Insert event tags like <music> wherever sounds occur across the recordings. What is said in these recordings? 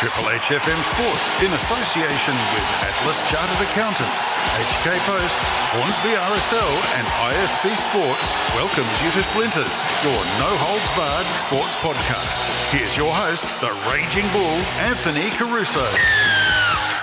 Triple H FM Sports in association with Atlas Chartered Accountants, HK Post, Hornsby RSL, and ISC Sports welcomes you to Splinters, your no holds barred sports podcast. Here's your host, the Raging Bull, Anthony Caruso.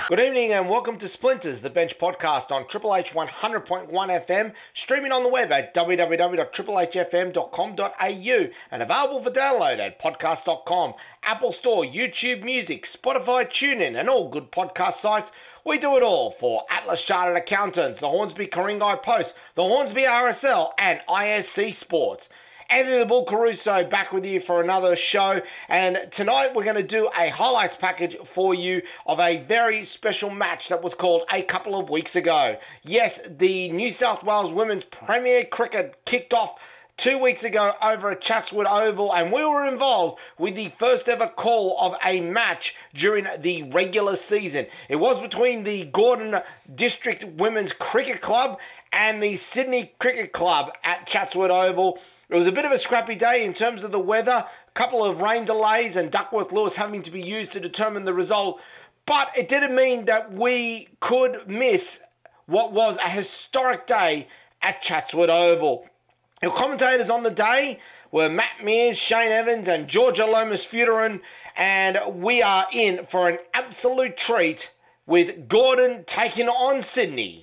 Good evening and welcome to Splinters, the bench podcast on Triple H 100.1 FM, streaming on the web at www.triplehfm.com.au and available for download at podcast.com, Apple Store, YouTube Music, Spotify, TuneIn, and all good podcast sites. We do it all for Atlas Chartered Accountants, the Hornsby Ku-ring-gai Post, the Hornsby RSL, and ISC Sports. Anthony the Bull Caruso back with you for another show. And tonight we're going to do a highlights package for you of a very special match that was called a couple of weeks ago. Yes, the New South Wales Women's Premier Cricket kicked off two weeks ago over at Chatswood Oval, and we were involved with the first ever call of a match during the regular season. It was between the Gordon District Women's Cricket Club and the Sydney Cricket Club at Chatswood Oval. It was a bit of a scrappy day in terms of the weather, a couple of rain delays, and Duckworth Lewis having to be used to determine the result. But it didn't mean that we could miss what was a historic day at Chatswood Oval. Your commentators on the day were Matt Mears, Shane Evans, and Georgia Lomas Futerin, and we are in for an absolute treat with Gordon taking on Sydney.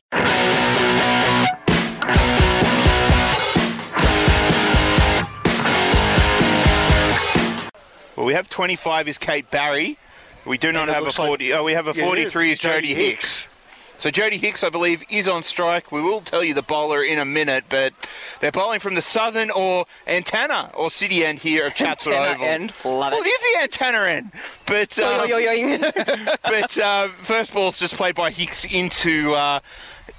Well, we have 25 is Kate Barry. We do not have a looks like- 40. oh, we have a Yeah, 43 is. is Jodie Jodie Hicks. So Jodie Hicks, I believe, is on strike. We will tell you the bowler in a minute, but they're bowling from the southern or antenna or city end here of Chatswood Antenna Oval. end. Love well, it. it is the antenna end, but um, <laughs> but uh, first ball's just played by Hicks into. Uh,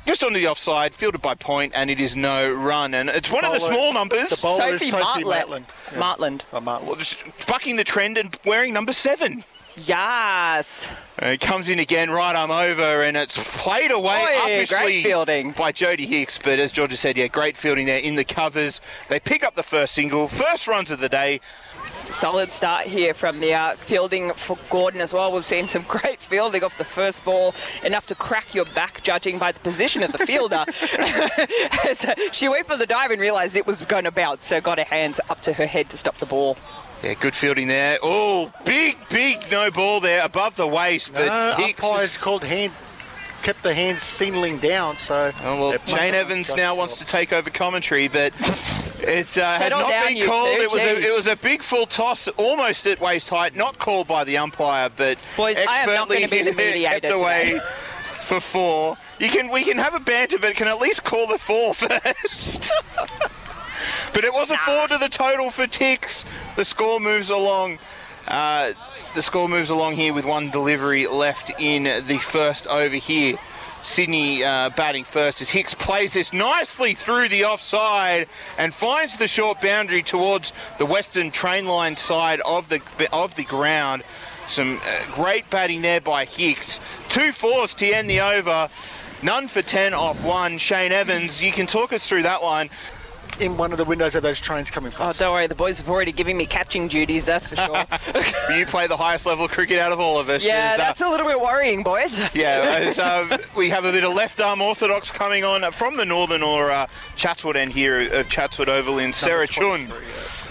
just onto the offside, fielded by Point, and it is no run. And it's one of the small numbers. the bowler is Sophie Sophie Martland. Matland. Martland. Oh, Martland. Well, just bucking the trend and wearing number seven. Yes. Uh, it comes in again, right arm over, and it's played away Oi, obviously great fielding. by Jodie Hicks. But as Georgia said, yeah, great fielding there in the covers. They pick up the first single, first runs of the day. Solid start here from the uh, fielding for Gordon as well. We've seen some <laughs> great fielding off the first ball, enough to crack your back, judging by the position of the fielder. <laughs> So she went for the dive and realised it was going to bounce, so got her hands up to her head to stop the ball. Yeah, good fielding there. Oh, big, big no ball there above the waist. But No, Hicks. umpires called hand, kept the hands sealing down. So Oh, well, it must Shane have Evans just now wants to take over commentary, but It uh, has not down, been called. two, It was a, it was a big full toss, almost at waist height, not called by the umpire, but Boys, I am not expertly gonna be the <laughs> kept away today. for four. You can we can have a banter, but can at least call the four <laughs> first. <laughs> but it was a four to the total for Hicks. The score moves along. Uh, the score moves along here with one delivery left in the first over here. Sydney uh, batting first as Hicks plays this nicely through the offside and finds the short boundary towards the western train line side of the of the ground. Some uh, great batting there by Hicks. Two fours to end the over. None for 10 off one. Shane Evans, you can talk us through that one. In one of the windows of those trains coming Oh, don't worry, the boys have already given me catching duties, that's for sure. <laughs> You play the highest level cricket out of all of us. yeah, As, uh, that's a little bit worrying, boys. <laughs> Yeah, as, um, we have a bit of left arm orthodox coming on from the northern or uh, Chatswood end here of Chatswood Oval in Sarah Chun.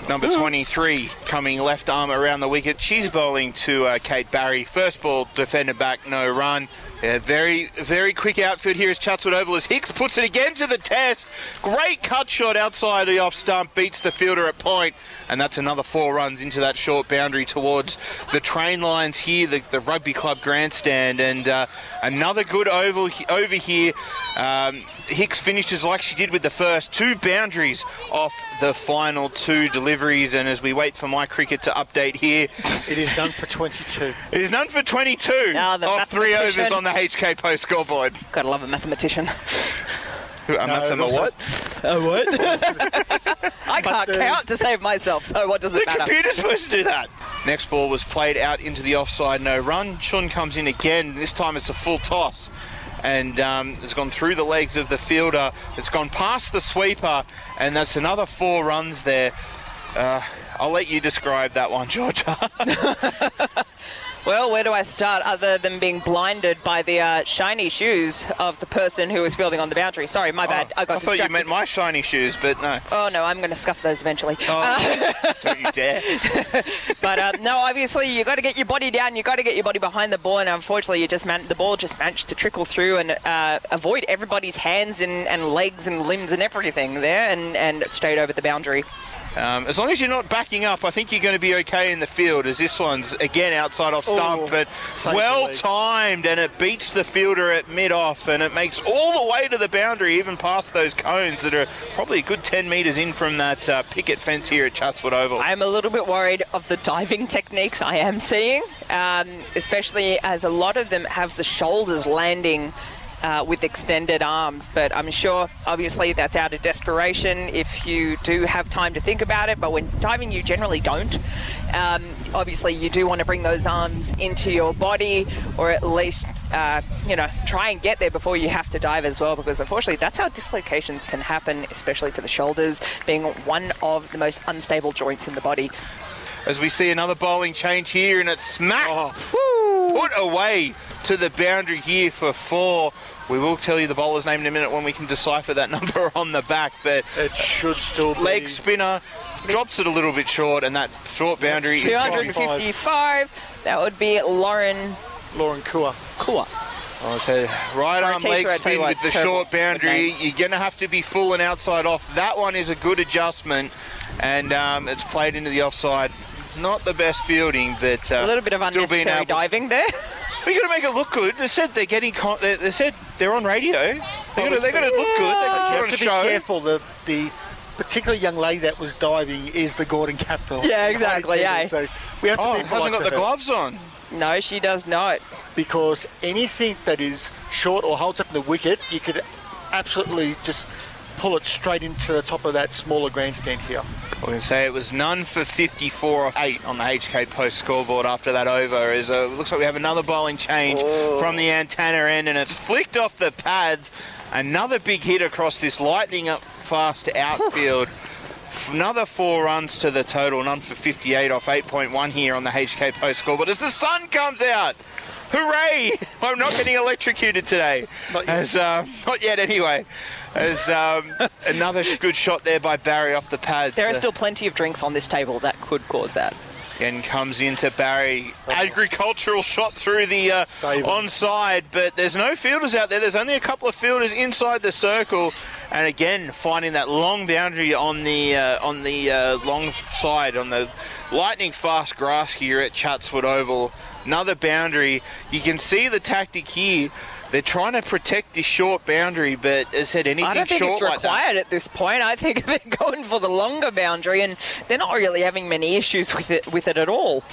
Number 23 coming left arm around the wicket. She's bowling to uh, Kate Barry. First ball defender back, no run. Yeah, very, very quick outfit here as Chatswood Oval as Hicks puts it again to the test. Great cut shot outside the off stump, beats the fielder at point, and that's another four runs into that short boundary towards the train lines here, the, the rugby club grandstand, and uh, another good oval over here. Um, Hicks finishes like she did with the first two boundaries off the final two deliveries, and as we wait for my cricket to update here, It is done for 22. it is none for 22 Ah, the off three overs on the HK Post scoreboard. Gotta love a mathematician. A it mathema also- what? A what? <laughs> <laughs> I can't the- count to save myself, so what does The it matter? The computer's supposed to do that. Next ball was played out into the offside, no run. Shun comes in again. This time it's a full toss. And um, it's gone through the legs of the fielder. It's gone past the sweeper, and that's another four runs there. Uh, I'll let you describe that one, Georgia. <laughs> <laughs> Well, where do I start other than being blinded by the uh, shiny shoes of the person who was fielding on the boundary? Sorry, my bad. I got I thought you meant my shiny shoes, but no. Oh no, I'm going to scuff those eventually. Oh, <laughs> don't you dare. <laughs> But uh, no, obviously you've got to get your body down. You've got to get your body behind the ball, and unfortunately, you just man- the ball just managed to trickle through and uh, avoid everybody's hands and, and legs and limbs and everything there, and and straight over the boundary. Um, as long as you're not backing up, I think you're going to be okay in the field. As this one's again outside off stump, Oh, but well timed, and it beats the fielder at mid off, and it makes all the way to the boundary, even past those cones that are probably a good 10 metres in from that uh, picket fence here at Chatswood Oval. I'm a little bit worried of the diving <laughs> techniques I am seeing, um, especially as a lot of them have the shoulders landing. Uh, with extended arms, but I'm sure obviously that's out of desperation if you do have time to think about it. But when diving, you generally don't. Um, obviously, you do want to bring those arms into your body, or at least uh, you know try and get there before you have to dive as well, because unfortunately that's how dislocations can happen, especially for the shoulders being one of the most unstable joints in the body. As we see another bowling change here, and it's smacked, Oh. put away to the boundary here for four. We will tell you the bowler's name in a minute when we can decipher that <laughs> number on the back, but It should still be. leg spinner drops it a little bit short, and that short boundary is 255. That would be Lauren Lauren Kua. Kua. Oh, so right arm leg are, I tell you spin with the short boundary. You're going to have to be full and outside off. That one is a good adjustment, and um, it's played into the offside. Not the best fielding, but uh, A little bit of unnecessary diving there. <laughs> We got to make it look good. They said they're getting. Con- they, they said they're on radio. They got to. Oh, they got to look good. They got You to have put on to be show. careful. The the particular young lady that was diving is the Gordon Capital. Yeah, exactly, yeah. Eh? So we have to Oh, be hasn't got to the her gloves on. No, she does not. because anything that is short or holds up in the wicket, you could absolutely just pull it straight into the top of that smaller grandstand here. We can say it was none for 54 off 8 on the HK Post scoreboard after that over. As uh, looks like we have another bowling change from the antenna end, and it's flicked off the pads. Another big hit across this lightning up fast outfield. Another four runs to the total, none for 58 off 8.1 here on the HK Post scoreboard. As the sun comes out, hooray! <laughs> I'm not getting electrocuted today. Not yet. As um, not yet, anyway. As um, another good shot there by Barry off the pad. There are still plenty of drinks on this table that could cause that. and comes into Barry. Agricultural shot through the uh, Save 'em. onside, but there's no fielders out there. There's only a couple of fielders inside the circle, and again finding that long boundary on the uh, on the uh, long side on the lightning fast grass here at Chatswood Oval. Another boundary. You can see the tactic here. They're trying to protect this short boundary, but as said, anything I don't think short it's like that. required at this point. I think <laughs> they're going for the longer boundary, and they're not really having many issues with it with it at all.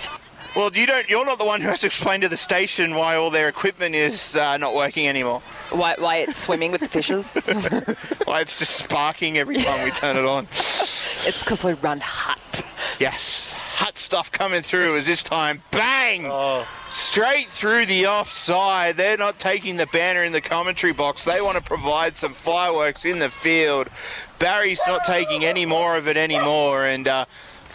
Well, you don't. You're not the one who has to explain to the station why all their equipment is uh, not working anymore. Why, why it's swimming with the fishes? <laughs> <laughs> Why it's just sparking every time we turn it on. it's because we run hot. Yes, hot stuff coming through. As this time, bang, Oh. straight through the offside. They're not taking the banner in the commentary box. They want to provide some fireworks in the field. Barry's not taking any more of it anymore, and. Uh,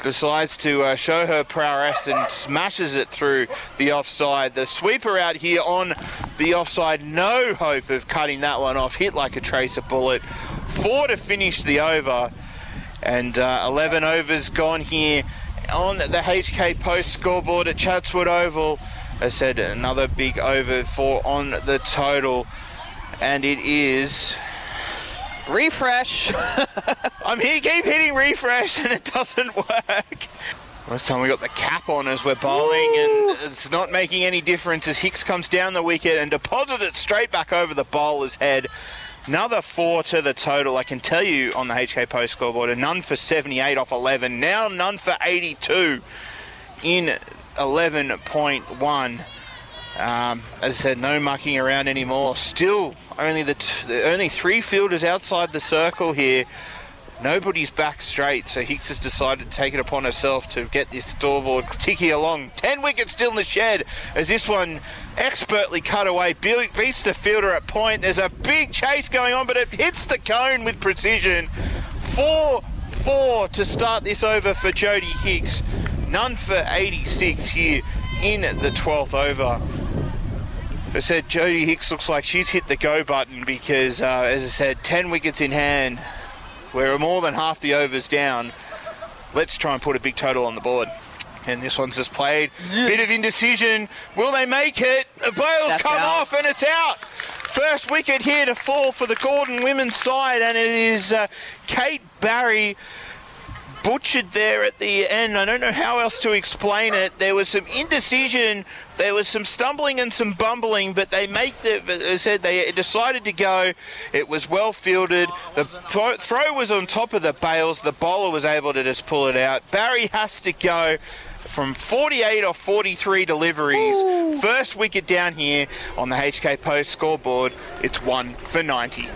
Decides to uh, show her prowess and smashes it through the offside. The sweeper out here on the offside, no hope of cutting that one off. Hit like a tracer bullet. Four to finish the over and uh, 11 overs gone here on the HK Post scoreboard at Chatswood Oval. I said another big over for on the total, and it is. Refresh. <laughs> I'm here, keep hitting refresh, and it doesn't work. This time we got the cap on as we're bowling, and it's not making any difference as Hicks comes down the wicket and deposits it straight back over the bowler's head. Another four to the total. I can tell you on the HK Post scoreboard, a none for 78 off 11. Now none for 82 in 11.1. Um, as I said, no mucking around anymore. Still, only the, the only three fielders outside the circle here. Nobody's back straight, so Hicks has decided to take it upon herself to get this scoreboard <laughs> ticking along. Ten wickets still in the shed as this one expertly cut away. Be- Beats the fielder at point. There's a big chase going on, but it hits the cone with precision. Four, four to start this over for Jodie Hicks. None for 86 here in the 12th over. I said Jodie Hicks looks like she's hit the go button because, uh, as I said, 10 wickets in hand. We're more than half the overs down. Let's try and put a big total on the board. And this one's just played. Bit of indecision. Will they make it? The bail's That's come out. off and it's out. First wicket here to fall for the Gordon women's side, and it is uh, Kate Barry butchered there at the end. I don't know how else to explain it. There was some indecision, there was some stumbling and some bumbling, but they make the. They said they decided to go. It was well fielded. The throw, throw was on top of the bails. The bowler was able to just pull it out. Barry has to go. From 48 or 43 deliveries, first wicket down here on the HK Post scoreboard, it's one for 90.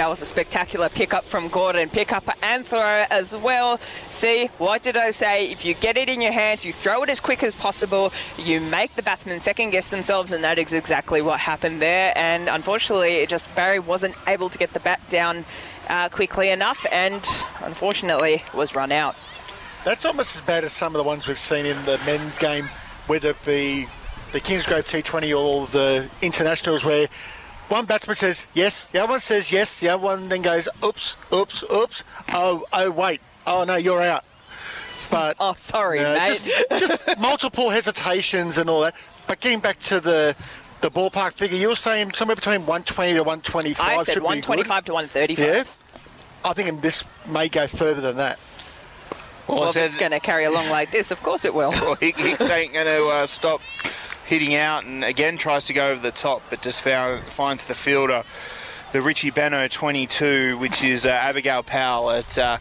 That was a spectacular pickup from Gordon. Pickup and throw as well. See, what did I say? If you get it in your hands, you throw it as quick as possible, you make the batsmen second guess themselves, and that is exactly what happened there. And unfortunately, it just Barry wasn't able to get the bat down uh, quickly enough, and unfortunately was run out. That's almost as bad as some of the ones we've seen in the men's game, whether it be the Kingsgrove T20 or the internationals, where one batsman says yes, the other one says yes, the other one then goes oops, oops, oops. Oh, oh, wait. Oh no, you're out. But Oh, sorry, no, mate. just, just <laughs> multiple hesitations and all that. But getting back to the the ballpark figure, you were saying somewhere between 120 to 125. I said should be 125 to 135. Yeah. I think this may go further than that. Well, I if it's going to carry along <laughs> like this, of course it will. Well, Hick- Hicks ain't going to uh, stop hitting out and again tries to go over the top, but just found, finds the fielder, the Richie Benaud 22, which is uh, Abigail Powell at. Uh,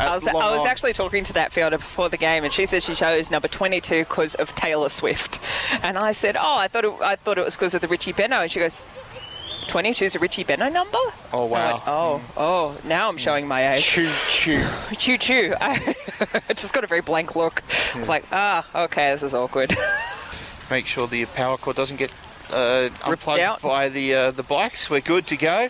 I was, I was actually talking to that fielder before the game, and she said she chose number 22 because of Taylor Swift. And I said, "Oh, I thought it, I thought it was because of the Richie Benaud." And she goes, "22 is a Richie Benaud number?" Oh, I went, wow. oh, oh, now I'm showing my age. Choo choo. Choo choo. I just got a very blank look. I was like, ah, okay, this is awkward. <laughs> Make sure the power cord doesn't get uh, unplugged out. by the uh, the bikes. We're good to go.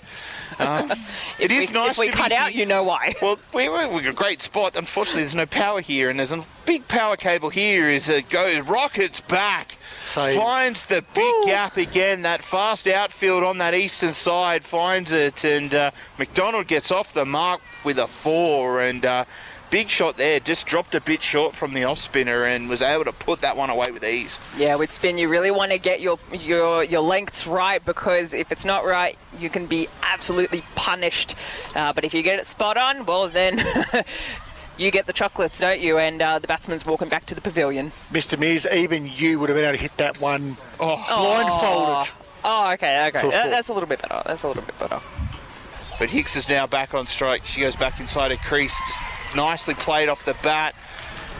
Um, <laughs> it if we, nice If we cut be out, you know why. <laughs> Well, we, we, we've got a great spot. Unfortunately, there's no power here, and there's a big power cable here. Is it goes rockets back, Save. finds the big gap again. That fast outfield on that eastern side finds it, and uh, McDonald gets off the mark with a four, and uh, big shot there. Just dropped a bit short from the off spinner, and was able to put that one away with ease. Yeah, with spin, you really want to get your your your lengths right because if it's not right, you can be absolutely punished. Uh, but if you get it spot on, well then. <laughs> You get the chocolates, don't you? And uh, the batsman's walking back to the pavilion. Mr. Mears, even you would have been able to hit that one Oh, blindfolded. Oh, okay, okay. That- that's a little bit better. That's a little bit better. But Hicks is now back on strike. She goes back inside her crease. Just nicely played off the bat.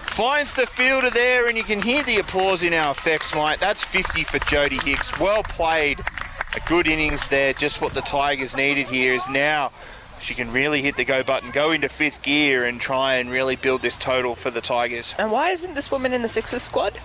Finds the fielder there, and you can hear the applause in our effects, mate. That's 50 for Jodie Hicks. Well played. A good innings there. Just what the Tigers needed here is now she can really hit the go button, go into fifth gear, and try and really build this total for the Tigers. And why isn't this woman in the Sixers squad?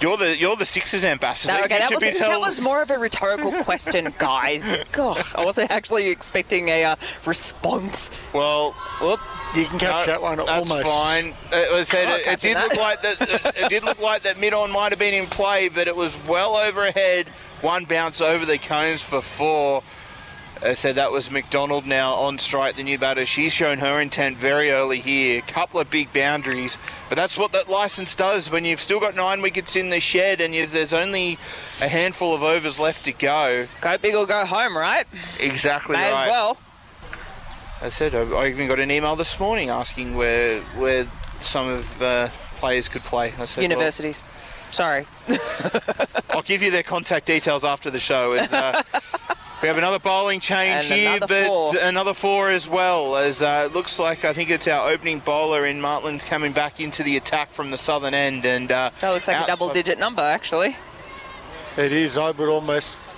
You're the you're the Sixers ambassador. No, okay, You that should was, be that tell- was more of a rhetorical <laughs> question, guys. God, I wasn't actually expecting a uh, response. well. Whoop. You can catch No, that one that's almost. fine. It, was said, it, it did that. look like that. It did look like that mid on might have been in play, but it was well overhead. One bounce over the cones for four. I said that was McDonald now on strike, the new batter. She's shown her intent very early here. A Couple of big boundaries, but that's what that license does. When you've still got nine wickets in the shed and you've, there's only a handful of overs left to go. Go big or go home, right? Exactly May right. as well. I said I, I even got an email this morning asking where where some of uh, players could play. I said, well, Universities. Sorry. <laughs> I'll give you their contact details after the show. As, uh, <laughs> we have another bowling change And here, another but four. another four as well. As uh, it looks like I think it's our opening bowler in Martland coming back into the attack from the southern end, and uh, That looks like a double-digit number, actually. It is. I would almost.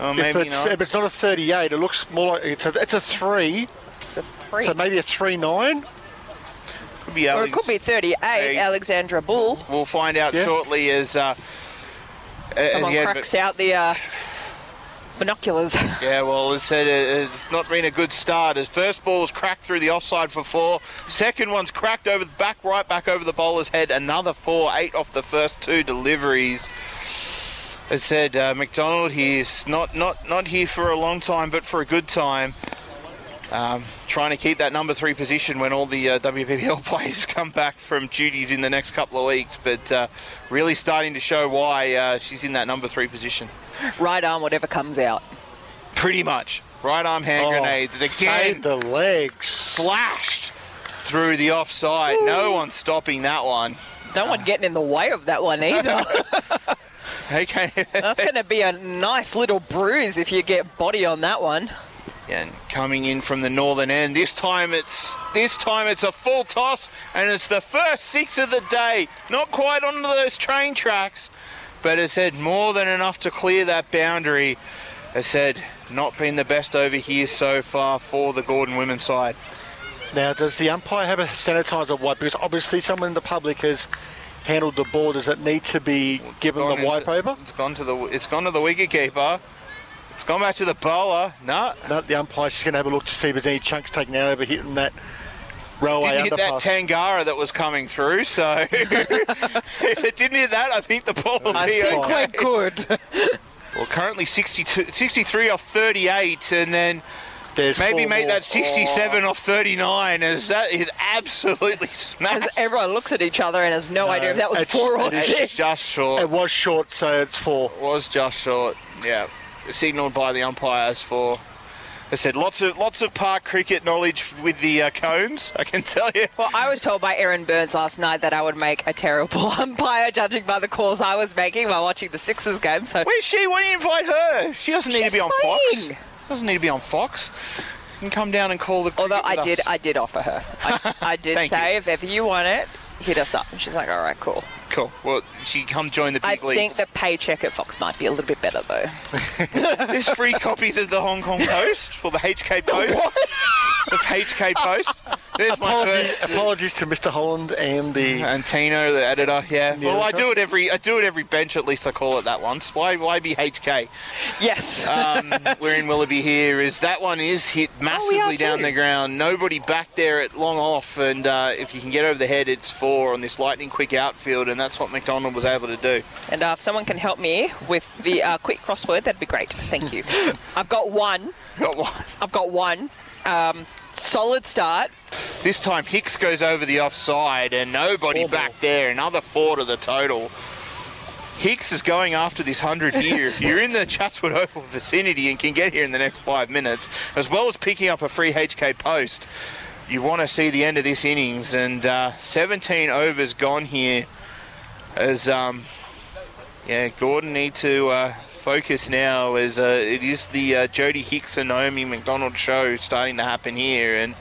Oh, If maybe it's, not. if it's not a 38, it looks more like it's a, it's a three. It's a three. So maybe a three nine. Could be or it could be 38, Hey. Alexandra Bull. We'll find out Yeah. shortly as. Uh, Someone again, cracks out the uh, Binoculars. <laughs> Yeah, well, it said it's not been a good start. His first ball was cracked through the offside for four. Second one's cracked over the back, right back over the bowler's head. Another four, eight off the first two deliveries. As said, uh, McDonald, he's not, not, not here for a long time, but for a good time. Um, trying to keep that number three position when all the uh, <laughs> players come back from duties in the next couple of weeks, but uh, really starting to show why uh, she's in that number three position. <laughs> Right arm, whatever comes out. Pretty much. Right arm hand Oh, grenades. Again, Save the legs. slashed through the offside. No one stopping that one. No one getting in the way of that one either. <laughs> Okay. <laughs> That's going to be a nice little bruise if you get body on that one. and coming in from the northern end. This time it's this time it's a full toss, and it's the first six of the day. Not quite onto those train tracks, but it said more than enough to clear that boundary. It said not been the best over here so far for the Gordon women's side. Now, does the umpire have a sanitizer wipe? Because obviously someone in the public has handled the ball. Does it need to be given Gone the wipe into- over? It's gone to the it's gone to the wicket keeper. It's gone back to the bowler. No, No, the umpire's just going to have a look to see if there's any chunks taken out over hitting that railway didn't hit that. Tangara that was coming through. So <laughs> if it didn't hit that, I think the ball would I be think okay. we're good. <laughs> Well, currently 62, 63 off 38, and then There's maybe four make more. that 67 off 39. As that is absolutely As smashed. everyone looks at each other and has no, No, idea if that was four or it is six. Just short. It was short, so it's four. It was just short. Yeah, signalled by the umpires for. I said lots of lots of park cricket knowledge with the uh, cones. I can tell you. Well, I was told by Erin Burns last night that I would make a terrible <laughs> umpire, judging by the calls I was making while watching the Sixers game. So Where's she? Why don't you invite her? She doesn't need She's to be on playing. Fox. Doesn't need to be on Fox. You can come down and call the. Although I did, us. I did offer her. I, I <laughs> did say you. if ever you want it, hit us up. And she's like, all right, cool. Cool. Well, she come join the I big leagues. I think the paycheck at Fox might be a little bit better though. <laughs> There's free copies of the Hong Kong Post for the HK <laughs> Post. the HK Post. There's my Apologies, first. apologies to Mr. Holland and the. And Tino, the editor. Yeah. The well, I do it every. I do it every bench. At least I call it that once. Why? Why be HK? Yes. Um, we're in Willoughby here. Is that one is hit massively down too. the ground. Nobody back there at long off, and uh, if you can get over the head, it's four on this lightning quick outfield, and that's what McDonald was able to do. and uh, if someone can help me with the uh, quick crossword, that'd be great. Thank you. <laughs> I've got one. Got one. I've got one. Um, solid start. This time Hicks goes over the offside and nobody Four back there. Another four to the total. Hicks is going after this 100 here. if you're in the <laughs> Chatswood Oval vicinity and can get here in the next five minutes, as well as picking up a free HK post, you want to see the end of this innings. And uh, 17 overs gone here as, um, yeah, Gordon need to uh, focus now as uh, it is the uh, Jodie Hicks and Naomi McDonald show starting to happen here. And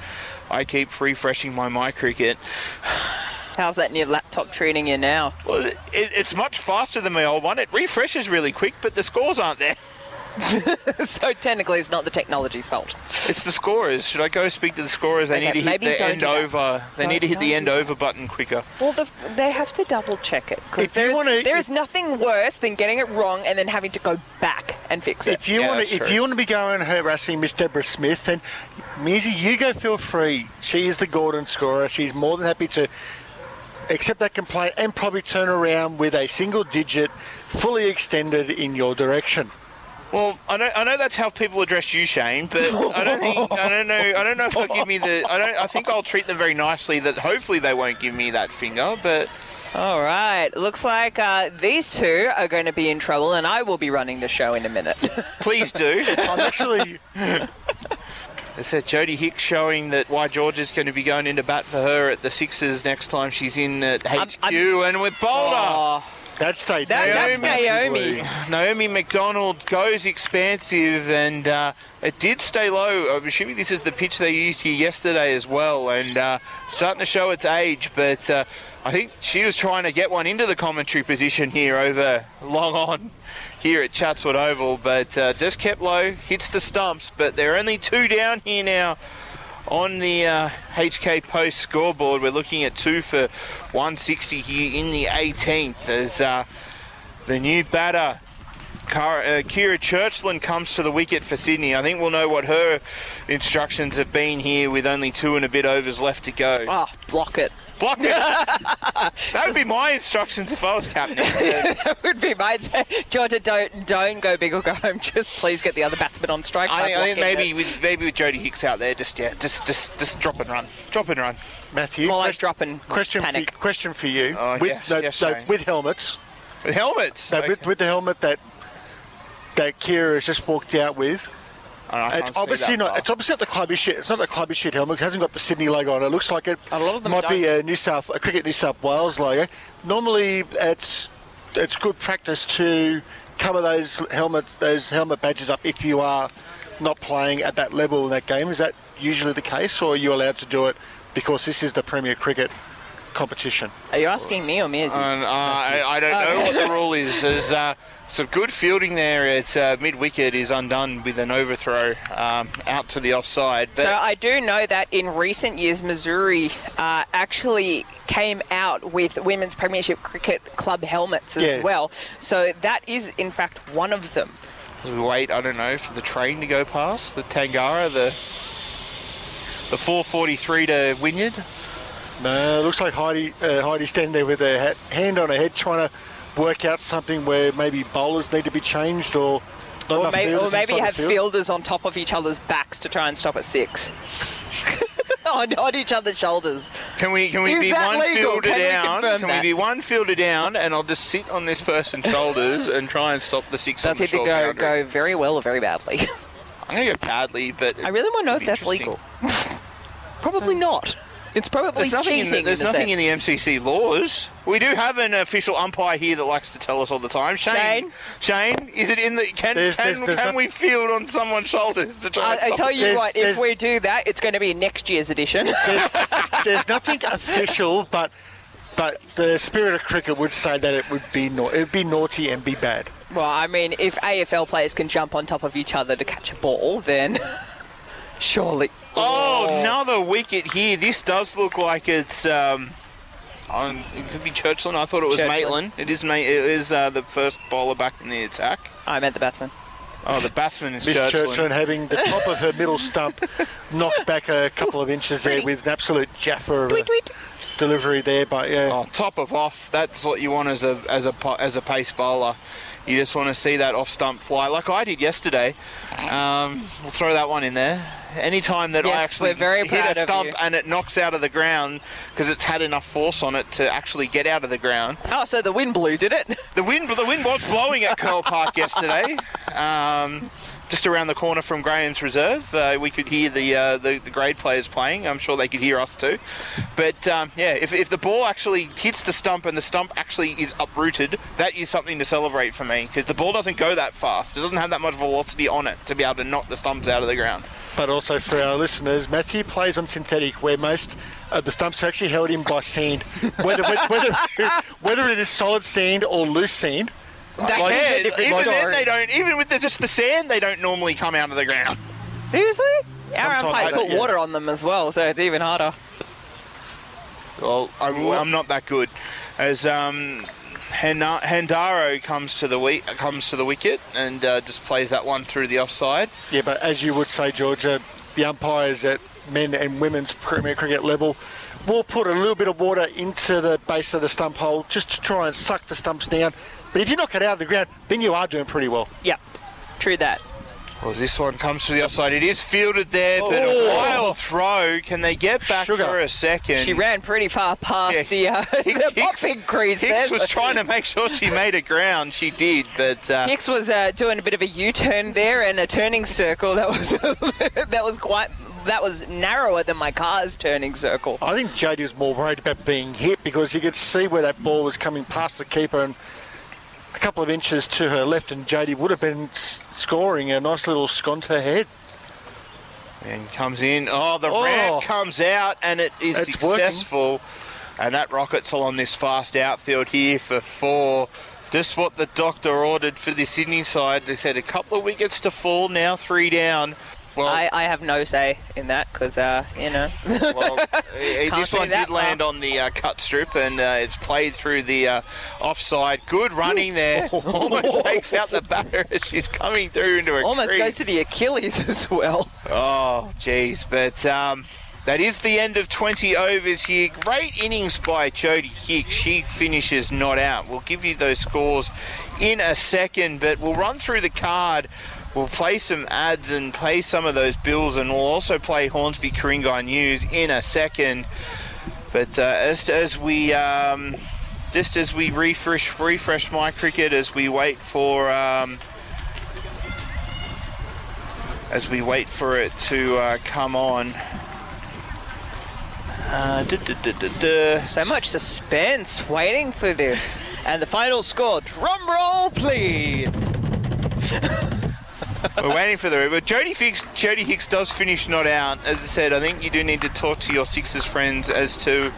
I keep refreshing my my cricket. How's that new laptop treating you now? Well, it, it's much faster than my old one. It refreshes really quick, but the scores aren't there. <laughs> <laughs> so technically, it's not the technology's fault. It's the scorers. Should I go speak to the scorers? They Okay, need to hit the end over. They Don't- need to hit the end over button quicker. Well, the, they have to double check it because If you there's wanna- there is if- nothing worse than getting it wrong and then having to go back and fix it. If you Yeah, want to, if true. you want to be going harassing Miss Deborah Smith, then Mizzy, you go feel free. She is the Gordon scorer. She's more than happy to accept that complaint and probably turn around with a single digit, fully extended in your direction. Well, I know, I know that's how people address you, Shane, but I don't think I don't know I don't know if they'll give me the I don't I think I'll treat them very nicely. That hopefully they won't give me that finger, but All right, looks like uh, these two are going to be in trouble, and I will be running the show in a minute. <laughs> please do. I'm actually, It's that Jodie Hicks showing that why George is going to be going into bat for her at the Sixers next time she's in at HQ I'm- and with Boulder. Oh, that stayed That- that's. Naomi. Naomi McDonald goes expansive and uh, it did stay low. I'm assuming this is the pitch they used here yesterday as well and uh, starting to show its age, but uh, I think she was trying to get one into the commentary position here over long on here at Chatswood Oval, but uh, just kept low, hits the stumps, but they're only two down here now on the uh, HK Post scoreboard. We're looking at two for 160 here in the 18th as uh, the new batter Cara, uh, Kira Churchland comes to the wicket for Sydney. I think we'll know what her instructions have been here with only two and a bit overs left to go. Oh, block it. Block it. <laughs> that would be my instructions if I was captain. <laughs> that would be mine. <laughs> Georgia, don't don't go big or go home. Just please get the other batsman on strike. I think, I think maybe it. with maybe with Jodie Hicks out there, just yeah, just just just drop and run, drop and run. Matthew, more like question, drop and question, for, question for you. Oh, with, yes, no, yes, no, with helmets. With helmets. No, Okay. with, with the helmet that that Kira has just walked out with. Oh, I It's obviously not. far. It's obviously not the clubby shit. It's not the clubby shit helmet. It hasn't got the Sydney logo on it. It looks like it A lot of them might be don't. a New South, a cricket New South Wales logo. Normally, it's it's good practice to cover those helmets, those helmet badges up if you are not playing at that level in that game. Is that usually the case, or are you allowed to do it because this is the Premier Cricket competition? Are you asking me or Mearsy? And, uh, I, I don't know what the rule is. There's uh, some good fielding there at uh, mid wicket is undone with an overthrow um, out to the offside. But So I do know that in recent years, Masuri uh, actually came out with women's Premiership Cricket Club helmets as Yeah. well. So that is, in fact, one of them. we wait, I don't know, for the train to go past the Tangara, the the 443 to Wynyard. No, it looks like Heidi uh, Heidi standing there with her ha- hand on her head, trying to work out something where maybe bowlers need to be changed or not Or enough maybe, or maybe have field. fielders on top of each other's backs to try and stop at six. <laughs> on, on each other's shoulders. Can we can we Is be one legal? fielder Can down? confirm Can that? we be one fielder down and I'll just sit on this person's <laughs> shoulders and try and stop the six That's on the either short go, boundary? go very well or very badly. I'm gonna go badly, but I really want to know if that's legal. <laughs> probably not. It's probably There's nothing, in cheating. the, there's in nothing sense. in the MCC laws. We do have an official umpire here that likes to tell us all the time. Shane, Shane, is it in the? Can There's- can, there's- there's can we field on someone's shoulders to try? I, and I tell it? you There's- what, if we do that, it's going to be next year's edition. There's, <laughs> there's nothing official, but but the spirit of cricket would say that it would be na- it would be naughty and be bad. well, I mean, if AFL players can jump on top of each other to catch a ball, then <laughs> surely. Oh, another wicket here. This does look like it's. Um, on, it could be Churchland. I thought it was Churchland. Maitland. It is. Ma- it is uh, the first bowler back in the attack. I meant the batsman. Oh, the batsman is Miss Churchland. Churchland having the top of her middle stump <laughs> knocked back a couple of inches there with an absolute jaffa of a Tweet, tweet. delivery there. But yeah, Oh, top of off. That's what you want as a as a po- as a pace bowler. You just want to see that off stump fly, like I did yesterday. Um, we'll throw that one in there. Anytime that I actually hit a stump and it knocks out of the ground because it's had enough force on it to actually get out of the ground. Oh, so the wind blew, did it? The wind, the wind was blowing at Curl Park yesterday. <laughs> Um, just around the corner from Graham's Reserve, uh, we could hear the, uh, the the grade players playing. I'm sure they could hear us too. But um, yeah, if, if the ball actually hits the stump and the stump actually is uprooted, that is something to celebrate for me because the ball doesn't go that fast. It doesn't have that much velocity on it to be able to knock the stumps out of the ground. but also for our listeners, Matthew plays on synthetic where most of the stumps are actually held in by sand, whether whether whether <laughs> it is solid sand or loose sand. That Like- is a Yeah, even then they don't. Even with the, just the sand, they don't normally come out of the ground. Seriously? Our Sometimes umpires put yeah. water on them as well, so it's even harder. Well, I'm, I'm not that good. As um, Hena- Handaro comes to the wi- comes to the wicket and uh, just plays that one through the offside. Yeah, but as you would say, Georgia, the umpires at men and women's Premier Cricket level will put a little bit of water into the base of the stump hole just to try and suck the stumps down. But if you knock it out of the ground, then you are doing pretty well. Yep. True that. Well, this one comes to the offside. It is fielded there, but a Oh. wild throw. Can they get back Sugar. for a second? She ran pretty far past Yeah, the, uh, <laughs> the boxing crease Hicks there. was trying to make sure she made a ground. She did, but uh, Hicks was uh, doing a bit of a U-turn there and a turning circle that was <laughs> that was quite that was narrower than my car's turning circle. I think JD was more worried about being hit because you could see where that ball was coming past the keeper and a couple of inches to her left, and JD would have been s- scoring a nice little scone to her head. and comes in. Oh, the Oh. ramp comes out, and it is It's working. successful. And that rocket's on this fast outfield here for four. Just what the doctor ordered for the Sydney side. They said a couple of wickets to fall, now three down. Well, I, I have no say in that because, uh, you know. well, <laughs> uh, this one did land far. on the uh, cut strip and uh, it's played through the uh, offside. Good running there. <laughs> Almost takes out the batter as <laughs> she's coming through into a Almost crease. goes to the Achilles as well. Oh, jeez. But um, that is the end of 20 overs here. Great innings by Jodie Hicks. She finishes not out. We'll give you those scores in a second, but we'll run through the card. We'll play some ads and play some of those bills, and we'll also play Hornsby Ku-ring-gai News in a second. But uh, as, as we um, just as we refresh refresh my cricket, as we wait for um, as we wait for it to uh, come on. Uh, duh, duh, duh. So much suspense waiting for this. And the final score, drum roll, please. <laughs> We're waiting for the river. Jodie Hicks. Jodie Hicks does finish not out. As I said, I think you do need to talk to your Sixers friends as to.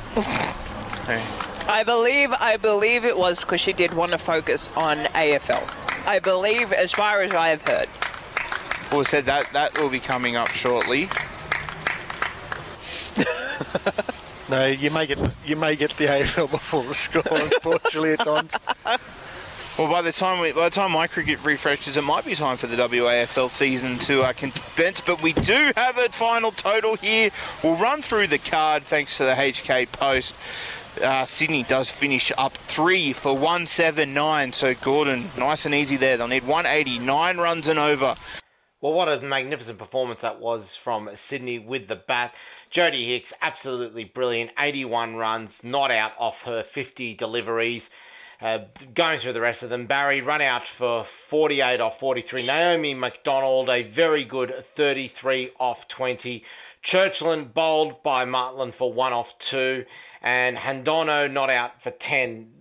Hey. <laughs> I believe, I believe it was because she did want to focus on AFL. I believe, as far as I have heard. Well, I said that that will be coming up shortly. <laughs> No, you may get the, you may get the AFL before the score. Unfortunately, at times. <laughs> Well, by the time we, by the time my cricket refreshes, it might be time for the WAFL season to uh, commence. But we do have a final total here. We'll run through the card thanks to the HK Post. Uh, Sydney does finish up three for 179. So Gordon, nice and easy there. They'll need 189 runs and over. Well, what a magnificent performance that was from Sydney with the bat. Jodie Hicks, absolutely brilliant. 81 runs, not out off her 50 deliveries. Uh, going through the rest of them, Barry run out for 48 off 43. Naomi McDonald, a very good 33 off 20. Churchland bowled by Martland for 1 off 2. And Handono not out for 10.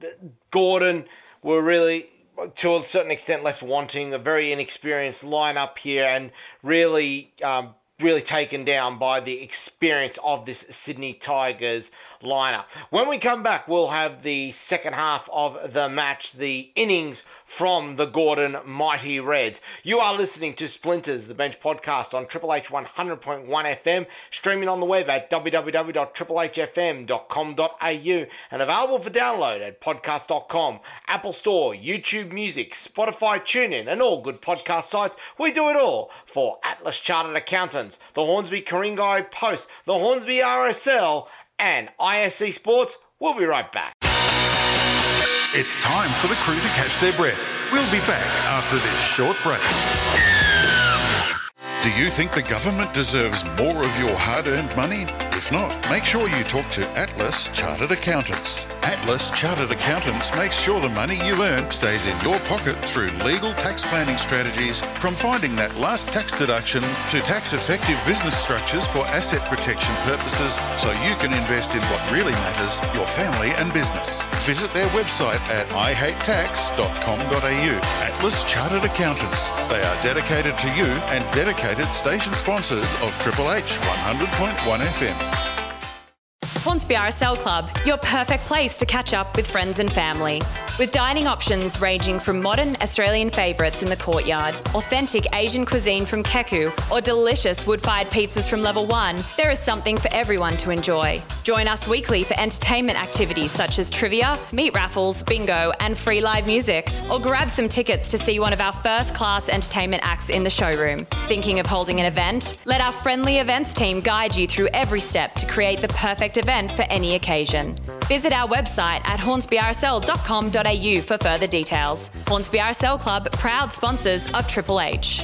Gordon were really to a certain extent left wanting a very inexperienced lineup here and really um, really taken down by the experience of this Sydney Tigers lineup. When we come back, we'll have the second half of the match, the innings from the Gordon Mighty Reds. You are listening to Splinters, the Bench podcast on Triple H 100.1 FM, streaming on the web at www.triplehfm.com.au and available for download at podcast.com, Apple Store, YouTube Music, Spotify, TuneIn, and all good podcast sites. We do it all for Atlas Chartered Accountants, the Hornsby Ku-ring-gai Post, the Hornsby RSL, and ISC Sports. We'll be right back. It's time for the crew to catch their breath. We'll be back after this short break. Do you think the government deserves more of your hard earned money? If not, make sure you talk to Atlas Chartered Accountants. Atlas Chartered Accountants makes sure the money you earn stays in your pocket through legal tax planning strategies, from finding that last tax deduction to tax effective business structures for asset protection purposes so you can invest in what really matters your family and business. Visit their website at ihatetax.com.au. Atlas Chartered Accountants. They are dedicated to you and dedicated station sponsors of Triple H 100.1 FM. Hornsby RSL Club, your perfect place to catch up with friends and family. With dining options ranging from modern Australian favourites in the courtyard, authentic Asian cuisine from Keku, or delicious wood fired pizzas from Level 1, there is something for everyone to enjoy. Join us weekly for entertainment activities such as trivia, meat raffles, bingo, and free live music, or grab some tickets to see one of our first class entertainment acts in the showroom. Thinking of holding an event? Let our friendly events team guide you through every step to create the perfect event for any occasion. Visit our website at for further details. Hornsby RSL Club, proud sponsors of Triple H.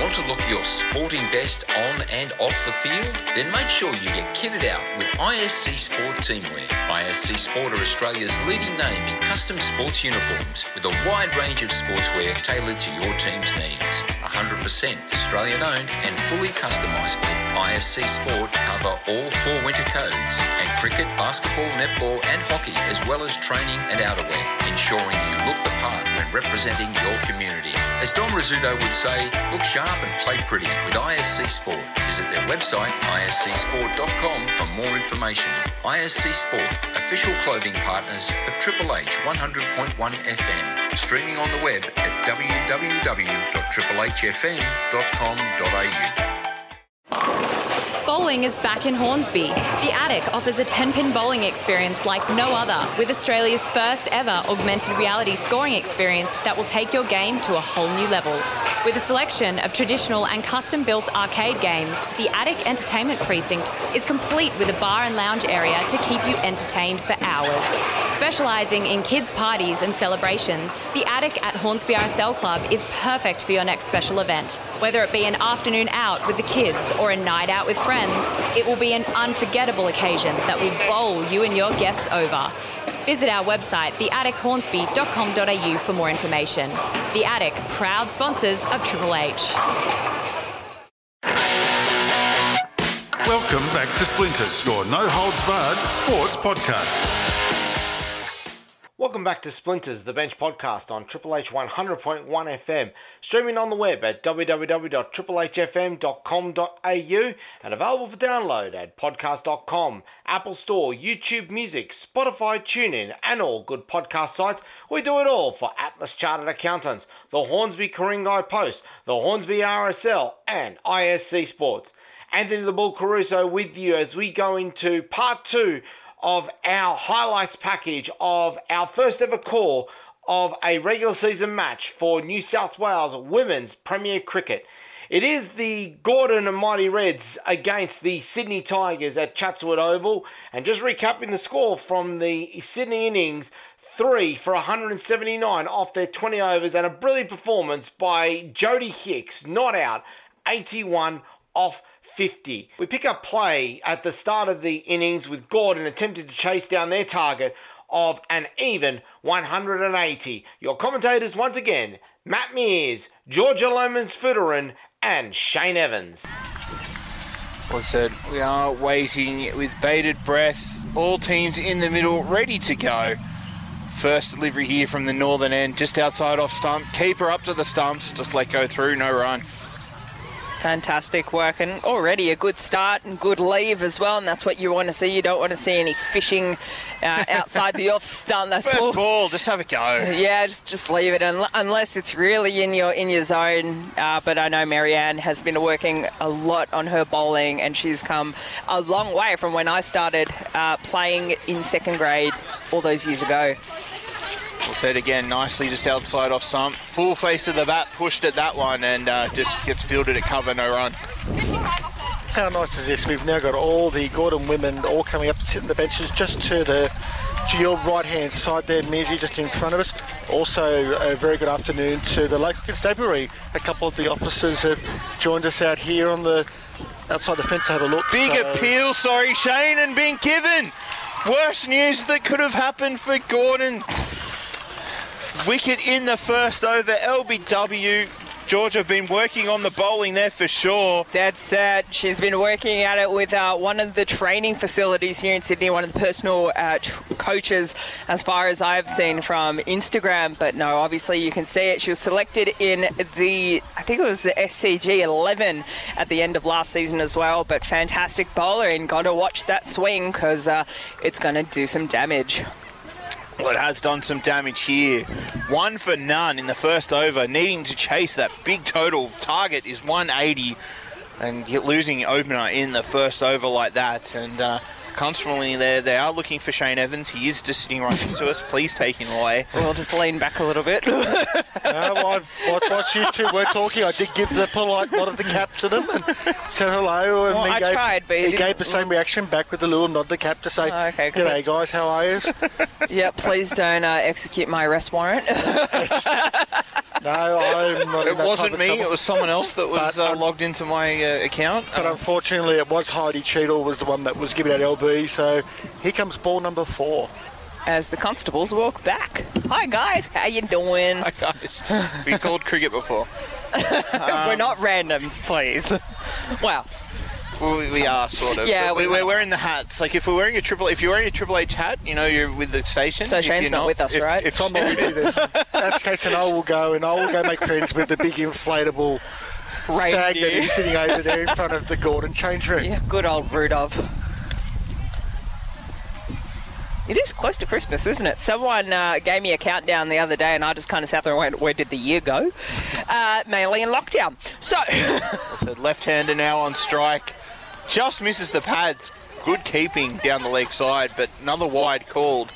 Want to look your sporting best on and off the field? Then make sure you get kitted out with ISC Sport Teamwear. ISC Sport are Australia's leading name in custom sports uniforms with a wide range of sportswear tailored to your team's needs. 100% Australian owned and fully customisable. ISC Sport cover all four winter codes and cricket, basketball, netball, and hockey, as well as training and outerwear, ensuring you look the part when representing your community. As Don Rizzuto would say, look sharp and play pretty with ISC Sport. Visit their website, iscsport.com, for more information. ISC Sport, official clothing partners of Triple H 100.1 FM, streaming on the web at www.triplehfm.com.au. Bowling is back in Hornsby. The Attic offers a 10 pin bowling experience like no other, with Australia's first ever augmented reality scoring experience that will take your game to a whole new level. With a selection of traditional and custom built arcade games, the Attic Entertainment Precinct is complete with a bar and lounge area to keep you entertained for hours. Specialising in kids' parties and celebrations, the Attic at Hornsby RSL Club is perfect for your next special event. Whether it be an afternoon out with the kids or a night out with friends, it will be an unforgettable occasion that will bowl you and your guests over. Visit our website, theattichornsby.com.au for more information. The Attic, proud sponsors of Triple H. Welcome back to Splinters, your no holds barred sports podcast. Welcome back to Splinters, the Bench podcast on Triple H 100.1 FM, streaming on the web at www.triplehfm.com.au and available for download at podcast.com, Apple Store, YouTube Music, Spotify, TuneIn, and all good podcast sites. We do it all for Atlas Chartered Accountants, the Hornsby Ku-ring-gai Post, the Hornsby RSL, and ISC Sports. Anthony the Bull Caruso with you as we go into part two of our highlights package of our first ever call of a regular season match for New South Wales Women's Premier Cricket. It is the Gordon and Mighty Reds against the Sydney Tigers at Chatswood Oval. And just recapping the score from the Sydney innings, three for 179 off their 20 overs, and a brilliant performance by Jodie Hicks, not out, 81 off 50. We pick up play at the start of the innings with Gordon attempting to chase down their target of an even 180. Your commentators once again, Matt Mears, Georgia Lomans Fuderin, and Shane Evans. Well said, we are waiting with bated breath. All teams in the middle ready to go. First delivery here from the northern end, just outside off stump. Keeper up to the stumps, just let go through, no run. Fantastic work and already a good start and good leave as well, and that's what you want to see. You don't want to see any fishing uh, outside the off stump. That's First all. ball, just have a go. Yeah, just just leave it unle- unless it's really in your in your zone. Uh, but I know Marianne has been working a lot on her bowling, and she's come a long way from when I started uh, playing in second grade all those years ago. Well said again, nicely just outside off stump. Full face of the bat, pushed at that one, and uh, just gets fielded at cover, no run. How nice is this? We've now got all the Gordon women all coming up to sit on the benches just to the to your right hand side there, Mizzy, just in front of us. Also, a very good afternoon to the local constabulary. A couple of the officers have joined us out here on the outside the fence to have a look. Big So- appeal, sorry, Shane, and being given. Worst news that could have happened for Gordon. Wicket in the first over, LBW. Georgia have been working on the bowling there for sure. Dead set. She's been working at it with uh, one of the training facilities here in Sydney, one of the personal uh, coaches, as far as I've seen from Instagram. But no, obviously you can see it. She was selected in the, I think it was the SCG 11 at the end of last season as well. But fantastic bowler, and got to watch that swing because uh, it's going to do some damage. Well, it has done some damage here. One for none in the first over, needing to chase that big total target is 180, and losing opener in the first over like that. And uh, constantly there, they are looking for Shane Evans. He is just sitting right next to us. Please take him away. We'll just lean back a little bit. <laughs> Uh, well, I've, whilst, whilst you two were talking, I did give the polite nod of the cap to them and said hello. And Well, he I gave, tried, but he didn't- gave the same reaction back with the little nod of the cap to say, Oh, okay, 'cause "G'day I- guys, how are you?" <laughs> yeah, please don't uh, execute my arrest warrant. <laughs> no, I'm not. It wasn't me. trouble. It was someone else that was But, uh, um, logged into my uh, account. But unfortunately, it was Heidi Cheadle was the one that was giving out LB. So here comes ball number four. as the constables walk back. Hi guys, how you doing? Hi guys. <laughs> we called cricket before. <laughs> We're not randoms, please. <laughs> wow. Well, we, we are sort of. <laughs> Yeah, But we we, are. are wearing the hats. Like if we're wearing a triple, if you're wearing a Triple H hat, you know you're with the station. So If Shane's you're not with us, if, right? If So I'm not <laughs> with you then. That's the case, and I will go and I will go make friends with the big inflatable stag that Reindeer. is sitting over there in front of the Gordon change room. Yeah, good old Rudolph. It is close to Christmas, isn't it? Someone uh, gave me a countdown the other day, and I just kind of sat there and went, "Where did the year go?" Uh, mainly in lockdown. So, <laughs> So left-hander now on strike, just misses the pads. Good keeping down the leg side, but another wide called.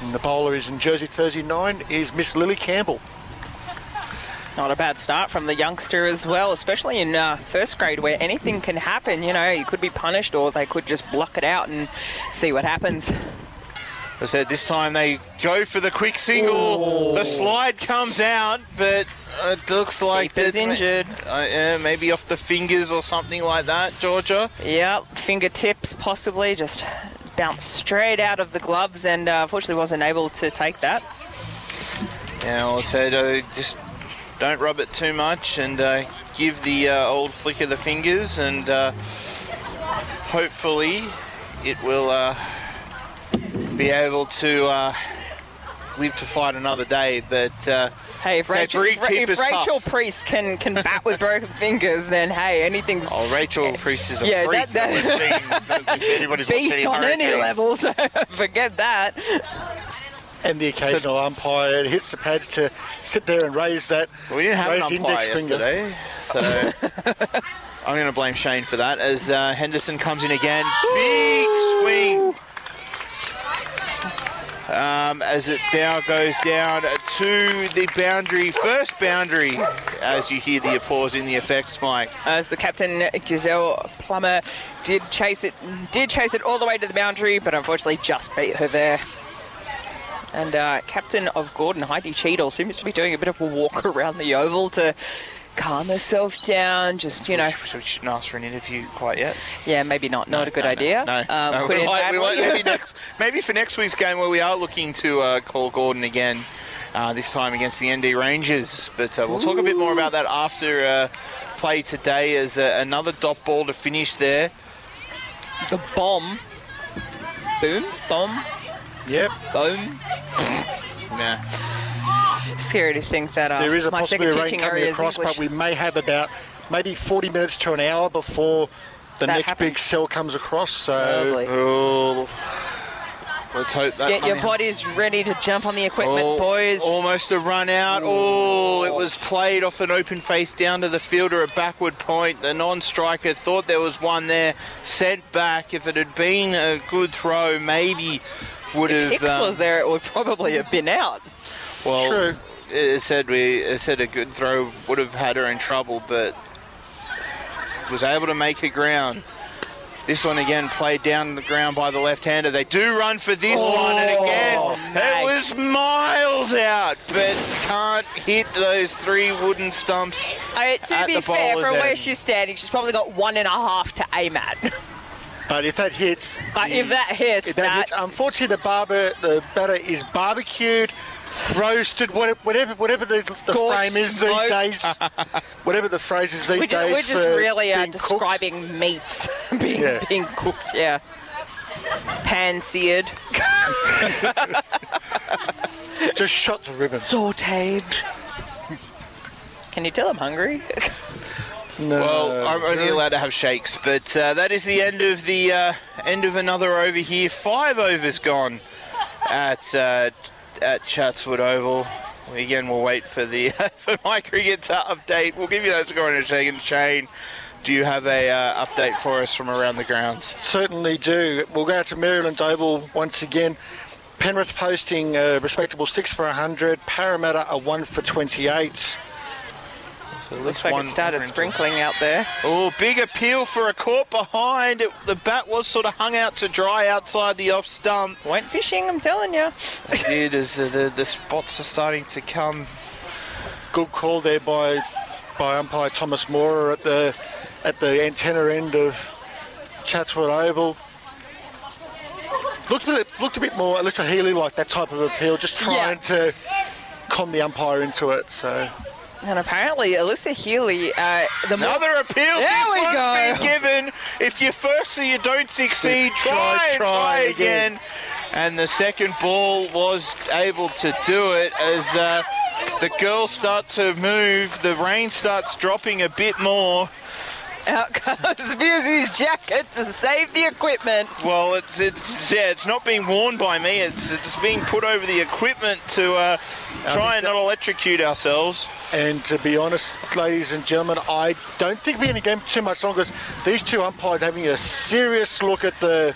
And the bowler is in jersey 39 is Miss Lily Campbell. not a bad start from the youngster as well, especially in uh, first grade where anything can happen. You know, you could be punished, or they could just block it out and see what happens. I said this time they go for the quick single. The slide comes out, but it looks like Keeper's that- injured. Uh, yeah, maybe off the fingers or something like that, Georgia. Yep, fingertips possibly just bounced straight out of the gloves, and uh, unfortunately wasn't able to take that. Now I said uh, just don't rub it too much and uh, give the uh, old flick of the fingers, and uh, hopefully it will uh, be able to uh, live to fight another day. But uh, Hey, if Rachel, if, if Rachel tough. Priest can can bat with broken fingers, then hey, anything's oh, Rachel Priest is a Yeah, freak that- that, that- seen. anybody's <laughs> watched beast any on any Hurricanes. level. So <laughs> forget that. And the occasional umpire hits the pads to sit there and raise that We didn't have raise an umpire yesterday, so <laughs> I'm going to blame Shane for that. As uh, Henderson comes in again, big swing. Um, as it now goes down to the boundary, first boundary, as you hear the applause in the effects mic. As the captain Giselle Plummer did chase it, did chase it all the way to the boundary, but unfortunately just beat her there. And uh, captain of Gordon, Heidi Cheadle, seems to be doing a bit of a walk <laughs> around the oval to calm herself down. Just you know, So we shouldn't ask for an interview quite yet. yeah, maybe not, not a good No, no, idea. No, Um, no, we might- we might- maybe, <laughs> next, maybe for next week's game where we are looking to uh, call Gordon again, uh, this time against the ND Rangers. But uh, we'll talk a bit more about that after uh, play today as uh, another dot ball to finish there. the bomb. Boom, bomb, Yep. boom. Yeah. <laughs> Scary to think that uh, There is a my possibility second teaching coming area is across, English. but we may have about maybe 40 minutes to an hour before the That next happens. big cell comes across. So Oh, let's hope that. Get your money- bodies ready to jump on the equipment, Oh, boys. Almost a run out. Oh, it was played off an open face down to the fielder at backward point. The non-striker thought there was one there, sent back. If it had been a good throw, maybe would have. Hicks um, was there, it would probably have been out. Well, True. It said we it said a good throw would have had her in trouble, but was able to make her ground. This one again played down the ground by the left-hander. They do run for this oh, one, and again Mag. it was miles out, but can't hit those three wooden stumps. I, to At be the fair, bowler's from where she's standing, she's probably got one and a half to aim at. But if that hits, But the- if that hits, if that, that, hits, unfortunately, the barber, the batter is barbecued, roasted, whatever, whatever, whatever the, the frame is smoked. these days. <laughs> whatever the phrase is these we're, days. ju- we're just for really uh, being cooked. describing meats <laughs> being, Yeah. being cooked, yeah. Pan seared, <laughs> Just shot the ribbon. sauteed. Can you tell I'm hungry? No. Well, I'm only allowed to have shakes, but uh, that is the end of the uh, end of another over here. Five overs gone at uh, at Chatswood Oval. Again, we'll wait for the <laughs> for my cricket to update. We'll give you that score in a second. Shane, do you have a uh, update for us from around the grounds? Certainly do. We'll go to Merrylands Oval once again. Penrith posting a respectable 6 for 100. Parramatta a 1 for 28. So it Looks like it started sprinkling out there. Oh, big appeal for a caught behind. It, the bat was sort of hung out to dry outside the off stump. Went fishing, I'm telling you. It did as the, the, the spots are starting to come Good call there by by umpire Thomas Moore at the at the antenna end of Chatswood Oval. Looked a bit, looked a bit more Alyssa Healy like that type of appeal, just trying to con the umpire into it. So And apparently, Alyssa Healy, uh, the more Another appeal. There this we one's go. been given. If you first so you don't succeed, Try, try, try, try again. again. And the second ball was able to do it as uh, the girls start to move. The rain starts dropping a bit more. Out comes <laughs> Busy's jacket to save the equipment. Well, it's, it's yeah, it's not being worn by me. It's it's being put over the equipment to uh, try and not electrocute ourselves. And to be honest, ladies and gentlemen, I don't think we're going to game too much longer. 'cause These two umpires having a serious look at the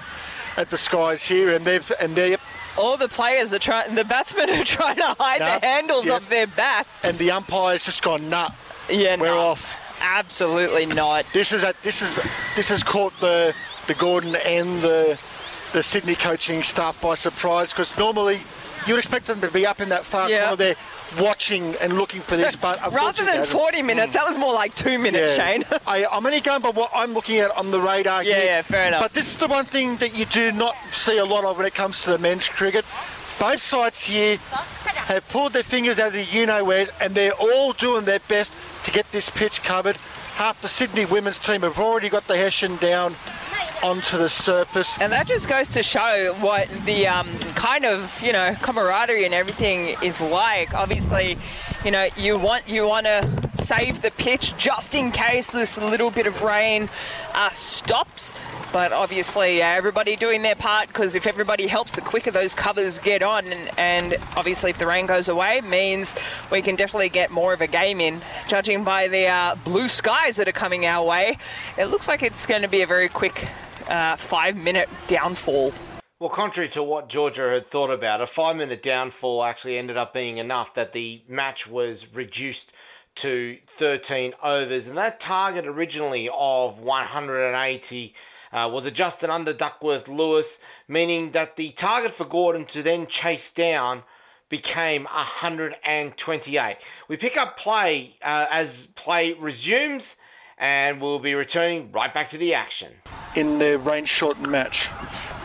at the skies here, and they've and they All the players are trying, the batsmen are <laughs> trying to hide Nah, the handles yeah. of their bats. and the umpires just gone nut. yeah, We're no, off. Absolutely not. This is a, this is this has caught the the Gordon and the the Sydney coaching staff by surprise because normally you'd expect them to be up in that far Yeah. corner there watching and looking for this, but <laughs> Rather than 40 minutes, that was more like two minutes, Shane. <laughs> I, I'm only going by what I'm looking at on the radar Yeah, here. yeah, fair enough. But this is the one thing that you do not see a lot of when it comes to the men's cricket. Both sides here have pulled their fingers out of the you-know-wheres and they're all doing their best to get this pitch covered. Half the Sydney women's team have already got the Hessian down onto the surface. And that just goes to show what the um, kind of you know camaraderie and everything is like. Obviously, you know you want you want to save the pitch just in case this little bit of rain uh, stops. But obviously, uh, everybody doing their part because if everybody helps, the quicker those covers get on. And, and obviously, if the rain goes away, means we can definitely get more of a game in. Judging by the uh, blue skies that are coming our way, it looks like it's going to be a very quick uh, five minute downfall. Well, contrary to what Georgia had thought about, a five minute downfall actually ended up being enough that the match was reduced to 13 overs. And that target originally of 180 uh, was adjusted under Duckworth Lewis, meaning that the target for Gordon to then chase down became 128. We pick up play uh, as play resumes, and we'll be returning right back to the action. in the rain shortened match.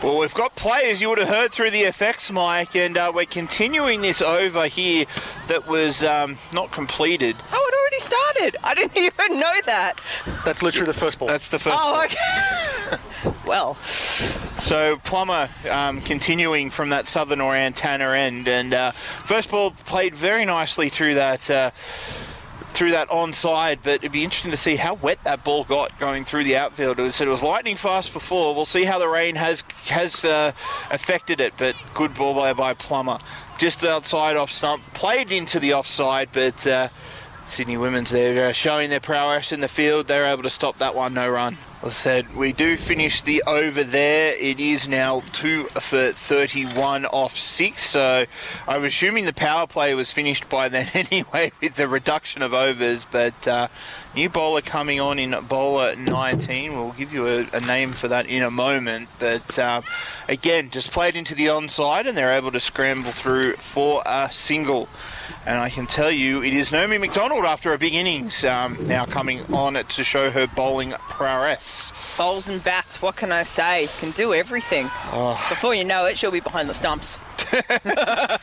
Well, we've got players you would have heard through the effects mic, and uh, we're continuing this over here that was um, not completed. Oh, it already started. I didn't <laughs> even know that. That's literally the first ball. That's the first. Oh, ball. okay. <laughs> well, So Plummer um, continuing from that southern Orantana end, and uh, first ball played very nicely through that. Uh, through that onside, but it'd be interesting to see how wet that ball got going through the outfield. It said it was lightning fast before. We'll see how the rain has has uh, affected it, but good ball by by Plummer, just outside off stump, played into the offside, but uh, Sydney Women's there uh, showing their prowess in the field. They're able to stop that one, no run. I said, we do finish the over there. It is now 2 for 31 off 6, so I'm assuming the power play was finished by then <laughs> anyway with the reduction of overs. But uh, new bowler coming on in bowler 19. We'll give you a, a name for that in a moment. But um, again, just played into the onside and they're able to scramble through for a single. And I can tell you, it is Naomi McDonald after a big innings um, now coming on to show her bowling prowess. bowls and bats, what can I say? Can do everything. Oh. Before you know it, she'll be behind the stumps. <laughs> I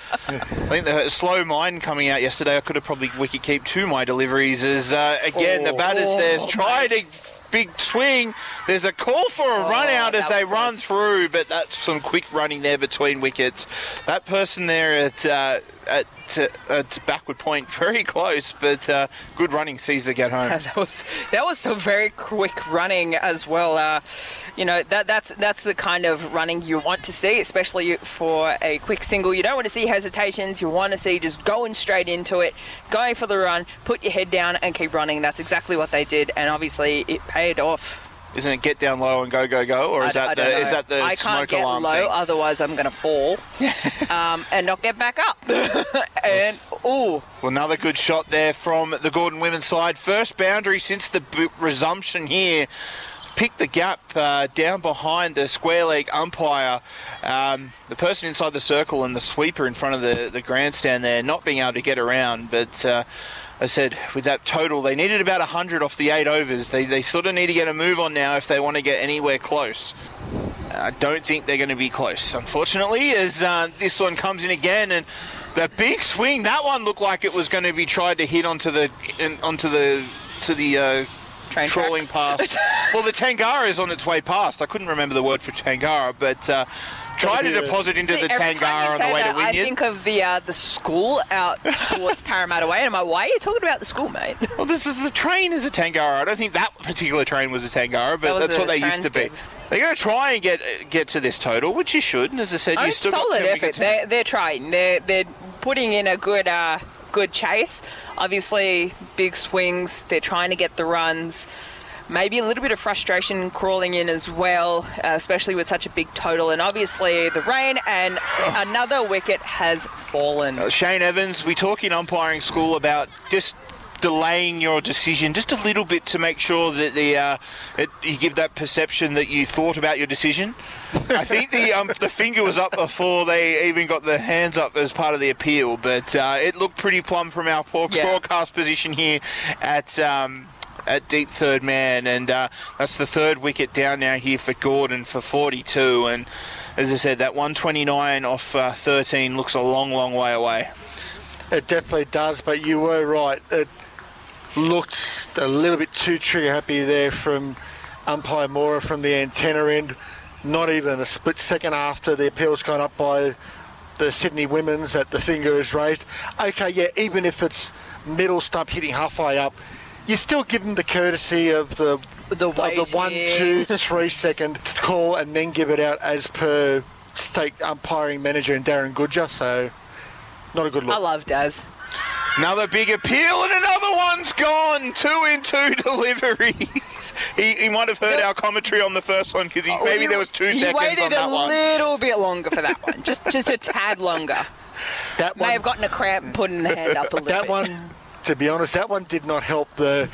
think the slow mind coming out yesterday, I could have probably wicket keep to my deliveries. Is uh, again, the batters Oh, there's tried a big swing. There's a call for a run out as they run through, but that's some quick running there between wickets. That person there at uh, at, at backward point, <laughs> very close, but uh, good running the get home. <laughs> that was that was some very quick running as well. Uh, you know that that's that's the kind of running you want to see, especially for a quick single. You don't want to see hesitations. You want to see just going straight into it, going for the run, put your head down and keep running. That's exactly what they did, and obviously it paid off. Isn't it get down low and go go go, or is I- I that don't the is that the I smoke can't get alarm low, thing? otherwise I'm going to fall <laughs> um, and not get back up. <laughs> and oh, Well, another good shot there from the Gordon women's side. First boundary since the b- resumption here. Pick the gap uh, down behind the square leg umpire. Um, the person inside the circle and the sweeper in front of the, the grandstand there not being able to get around. But uh, I said, with that total, they needed about 100 off the eight overs. They, they sort of need to get a move on now if they want to get anywhere close. I don't think they're going to be close, unfortunately, as uh, this one comes in again and the big swing. That one looked like it was going to be tried to hit onto the in, onto the to the uh, Train trawling tracks. past. <laughs> well, the Tangara is on its way past. I couldn't remember the word for Tangara, but uh, Try to deposit into See, the every Tangara on the way that, to I think of the uh, the school out <laughs> towards Parramatta Way. And I'm like, why are you talking about the school, mate? <laughs> Well, this is the train is a Tangara. I don't think that particular train was a Tangara, but was that's what they used to be. Transdiv. They're going to try and get get to this total, which you should. As I said, Oh, you still got solid 10 effort. wickets in- They're, they're trying. They're they're putting in a good uh, good chase. Obviously, big swings. They're trying to get the runs. Maybe a little bit of frustration crawling in as well, uh, especially with such a big total. And obviously, the rain and another wicket has fallen. Uh, Shane Evans, we talk in umpiring school about just delaying your decision just a little bit to make sure that the uh, it, you give that perception that you thought about your decision. I think the um, the finger was up before they even got the hands up as part of the appeal, but uh, it looked pretty plumb from our forecast Yeah. position here at. Um, at deep third man, and uh, that's the third wicket down now here for Gordon for 42. And as I said, that 129 off uh, 13 looks a long, long way away. It definitely does, but you were right. It looked a little bit too trigger happy there from umpire Mora from the antenna end. Not even a split second after the appeal's gone up by the Sydney women's that the finger is raised. Okay, yeah, even if it's middle stump hitting halfway up, you still give them the courtesy of the The of the one, waiting. two, three second call and then give it out as per state umpiring manager and Darren Goodger. So not a good look. I love Daz. Another big appeal, and another one's gone. Two in two <laughs> deliveries. he, he might have heard our commentary on the first one because oh, maybe You- there was two you seconds waited on that a one. little bit longer for that one, just just a tad longer. that one, May have gotten a cramp putting the hand up a <laughs> little that bit. one, to be honest, that one did not help the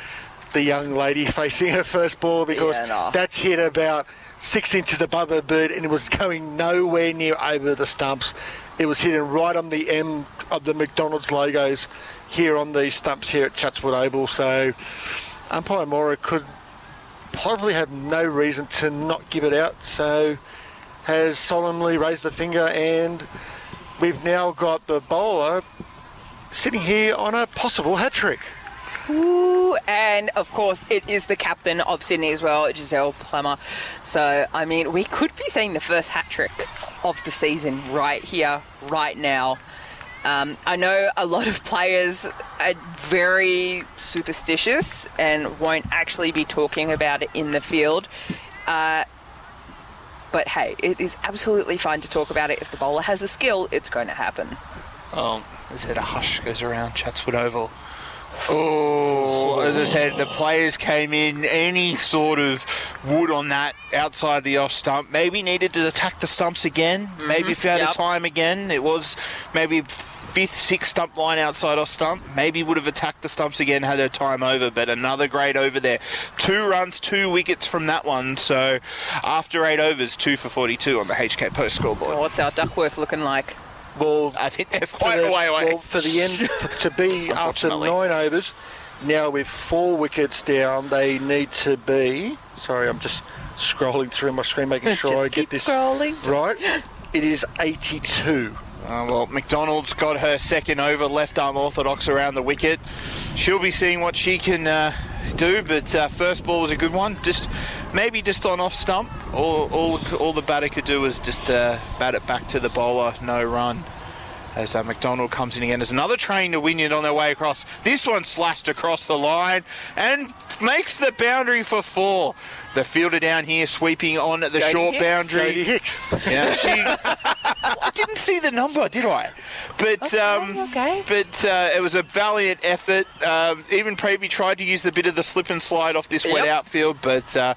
the young lady facing her first ball because Yeah, no. that's hit about six inches above her bird and it was going nowhere near over the stumps. It was hitting right on the M of the McDonald's logos here on the stumps here at Chatswood Oval. So umpire Mora could probably have no reason to not give it out. So has solemnly raised the finger and we've now got the bowler sitting here on a possible hat trick. Ooh, and of course, it is the captain of Sydney as well, Giselle Plummer. So, I mean, we could be seeing the first hat trick of the season right here, right now. Um, I know a lot of players are very superstitious and won't actually be talking about it in the field. Uh, but hey, it is absolutely fine to talk about it. If the bowler has a skill, it's going to happen. Oh, as I said, a hush goes around Chatswood Oval. Oh, as I said, the players came in. Any sort of wood on that outside the off stump. Maybe needed to attack the stumps again. Mm-hmm. Maybe found Yep. a time again. It was maybe fifth, sixth stump line outside off stump. Maybe would have attacked the stumps again had her time over. But another great over there. Two runs, two wickets from that one. So after eight overs, two for 42 on the HK Post scoreboard. What's our Duckworth looking like? Well, I think they're for quite the, a way away. well, for the end for, to be <laughs> after Unfortunately. nine overs, now with four wickets down, they need to be. Sorry, I'm just scrolling through my screen, making <laughs> sure Just I get this scrolling. right. It is 82. Uh, well, McDonald's got her second over, left arm orthodox around the wicket. She'll be seeing what she can uh, do, but uh, first ball was a good one. Just maybe just on off stump. All, all, all the batter could do was just uh, bat it back to the bowler, no run. As uh, McDonald comes in again, there's another train to Wynyard on their way across. This one slashed across the line and makes the boundary for four. The fielder down here sweeping on the Jodie short Hicks. boundary. Jodie Hicks. Yeah, she. <laughs> I didn't see the number, did I? But um, okay. but uh, it was a valiant effort. Um, even Prevey tried to use the bit of the slip and slide off this wet outfield, but uh,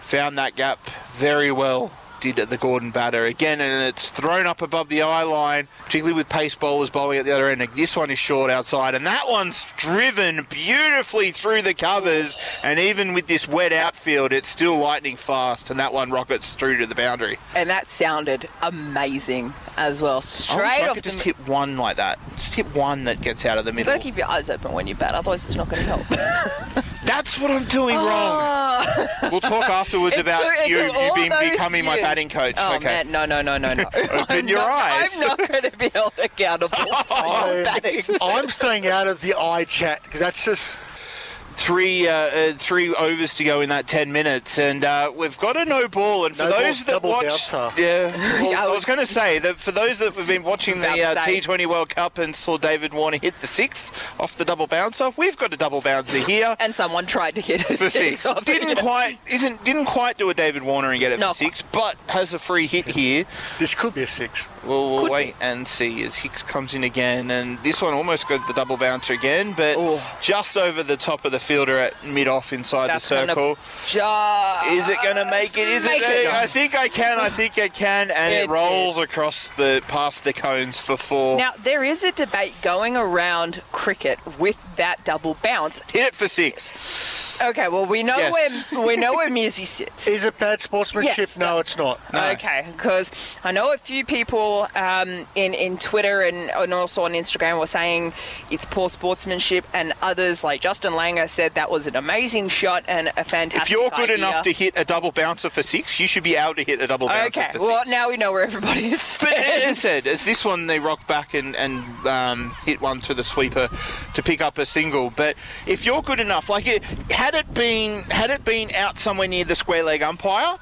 found that gap very well. Did the Gordon batter again, and it's thrown up above the eye line, particularly with pace bowlers bowling at the other end. This one is short outside, and that one's driven beautifully through the covers. And even with this wet outfield, it's still lightning fast, and that one rockets through to the boundary. And that sounded amazing as well. Straight I off could the. just hit one like that. Just hit one that gets out of the middle. You've got to keep your eyes open when you bat, otherwise it's not going to help. <laughs> That's what I'm doing oh. wrong. <laughs> We'll talk afterwards It about took- it you, took you all being, those becoming my years. batting coach. Oh okay. man, no, no, no, no, no. <laughs> Open I'm your not, eyes. I'm not going to be held accountable. <laughs> I, I'm staying out of the eye chat because that's just three uh, uh, three overs to go in that 10 minutes, and uh, we've got a no ball. And for No ball, those that watch, yeah, <laughs> well, Yeah, I I was- was going to say that for those that have been watching the uh. T20 World Cup and saw David Warner hit the six off the double bouncer, we've got a double bouncer here. And someone tried to hit a for six. six. off Didn't it. <laughs> quite isn't didn't quite do a David Warner and get it No. for six, but has a free hit here. This could be a six. We'll, we'll wait and see as Hicks comes in again, and this one almost got the double bouncer again, but Ooh. just over the top of the fielder at mid off inside That's the circle. Just Is it going to make it? Is make it? I think I can. I think I can, and it, It rolls did. across the past the cones for four. Now there is a debate going around cricket with that double bounce. Hit it for six. Okay, well we know Yes. where we know where Mizzy sits. Is it bad sportsmanship? Yes, no, it's not. No. Okay, because I know a few people um, in in Twitter and, and also on Instagram were saying it's poor sportsmanship, and others like Justin Langer said that was an amazing shot and a fantastic. If you're good idea. enough to hit a double bouncer for six, you should be able to hit a double bouncer Okay, well six. now we know where everybody is. But as I said, it's this one they rock back and, and um, hit one through the sweeper to pick up a single. But if you're good enough, like it, had it been had it been out somewhere near the square leg umpire,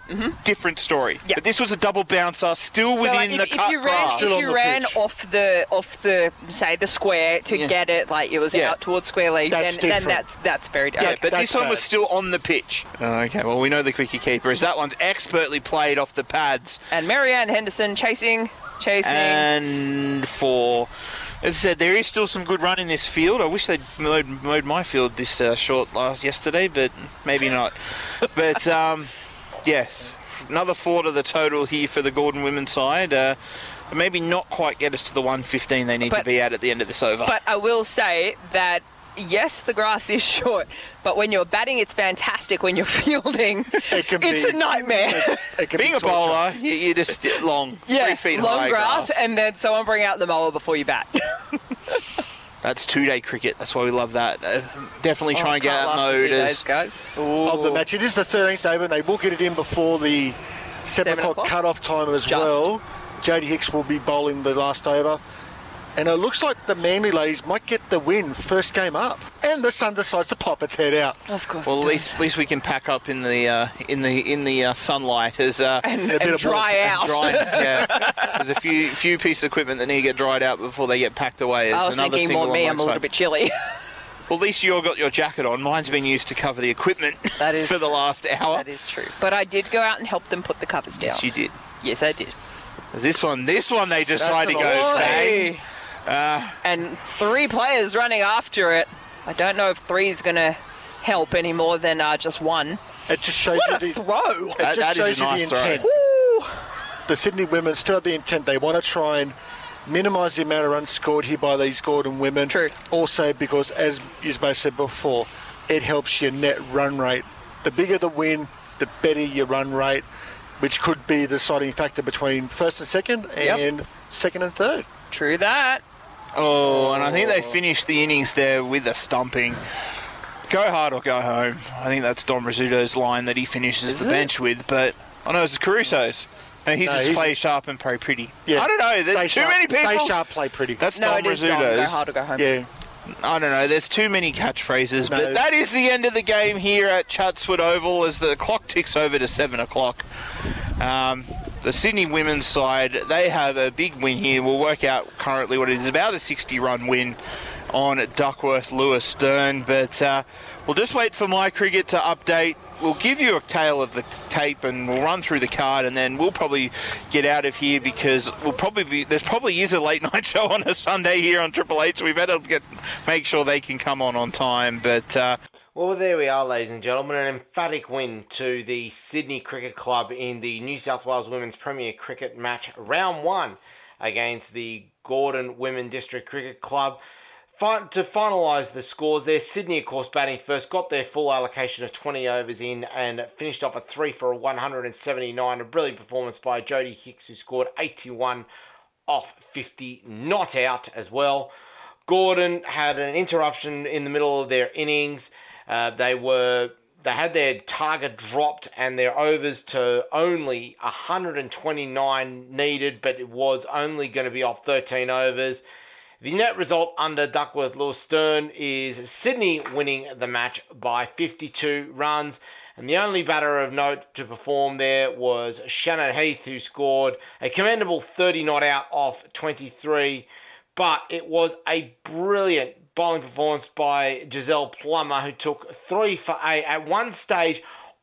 different story. Mm-hmm. But this was a double bouncer, still So within like, the if, if cut you ran, grass. Still if on you the ran pitch. off the off the say the square to Yeah. get it, like it was Yeah. out towards square leg, That's then, then that's that's very different. yeah, different. but that's this one was still on the pitch. okay, well we know the quickie keeper is that one's expertly played off the pads. And Marianne Henderson chasing, chasing. And for, as I said, there is still some good run in this field. I wish they'd mowed, mowed my field this uh, short last yesterday, but maybe not. but um, yes, another four to the total here for the Gordon women's side. Uh, maybe not quite get us to the 115 they need to be at at the end of this over. But I will say that yes, the grass is short, but when you're batting, it's fantastic. When you're <laughs> fielding, It can it's be- a nightmare. It can Being be a torture. bowler, you, you're just long, yeah, three feet long high grass, and then someone bring out the mower before you bat. <laughs> That's two-day cricket. That's why we love that. Uh, definitely try and get Can't that last for mode as days, guys. of the match. It is the 13th, David. They will get it in before the 7, Seven o'clock, o'clock? cut-off time as Just. well. Jodie Hicks will be bowling the last over. And it looks like the Manly ladies might get the win first game up. And the sun decides to pop its head out. Of course. Well, at least, at least we can pack up in the uh, in the in the uh, sunlight as uh, and, a bit and of dry bullet- out. dry. <laughs> yeah, there's a few few pieces of equipment that need to get dried out before they get packed away. As I was another thinking single more me. I'm a little bit chilly. <laughs> Well, at least you all got your jacket on. Mine's been used to cover the equipment <laughs> That is for the last hour. that is true. But I did go out and help them put the covers down. Yes, you did. Yes, I did. This one, this one, they decide to go bang. Oi. and three players running after it. I don't know if three is going to help any more than uh, just one. It just shows What a you the, throw! it That- just that is shows a you nice the throw. intent. The Sydney women still have the intent. They want to try and minimise the amount of runs scored here by these Gordon women. True. Also, because as you both said before, it helps your net run rate. The bigger the win, the better your run rate, which could be the deciding factor between first and second, Yep. and second and third. True that. Oh, and I think they finished the innings there with a stumping. Go hard or go home. I think that's Don Rizzuto's line that he finishes the it? bench with, but I know it's Caruso's. And he's No, just he's- play sharp and play pretty. Yeah. I don't know. Stay There's too sharp, many people. Stay sharp, play pretty. That's No, Don it is Dom. Go Rizzuto's. hard or go home. yeah. I don't know. There's too many catchphrases, No. but that is the end of the game here at Chatswood Oval as the clock ticks over to seven o'clock. Um, the Sydney women's side they have a big win here. We'll work out currently what it is about a 60-run win on Duckworth Lewis Stern, but uh, we'll just wait for my cricket to update. We'll give you a tale of the tape and we'll run through the card and then we'll probably get out of here because we'll probably be there's probably is a late <laughs> night show on a Sunday here on Triple H. So we better get make sure they can come on on time. But uh, Well, there we are, ladies and gentlemen. An emphatic win to the Sydney Cricket Club in the New South Wales Women's Premier Cricket match, round one, against the Gordon Women District Cricket Club. To finalise the scores there, Sydney, of course, batting first, got their full allocation of 20 overs in and finished off a 3 for a 179. A brilliant performance by Jodie Hicks, who scored 81 off 50, not out as well. Gordon had an interruption in the middle of their innings. Uh, they were they had their target dropped and their overs to only 129 needed, but it was only going to be off 13 overs. The net result under Duckworth Lewis Stern is Sydney winning the match by 52 runs. And the only batter of note to perform there was Shannon Heath, who scored a commendable 30 not out off 23. But it was a brilliant bowling performance by Giselle Plummer, who took three for eight at one stage